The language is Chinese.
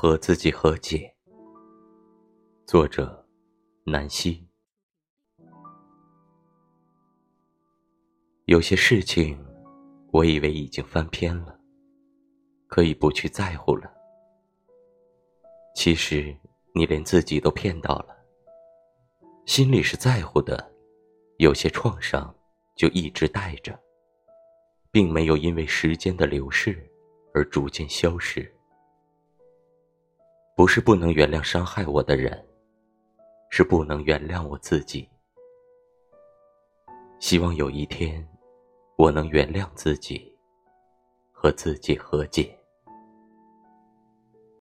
和自己和解。作者：南希。有些事情，我以为已经翻篇了，可以不去在乎了。其实，你连自己都骗到了。心里是在乎的，有些创伤就一直带着，并没有因为时间的流逝而逐渐消失。不是不能原谅伤害我的人，是不能原谅我自己。希望有一天，我能原谅自己，和自己和解。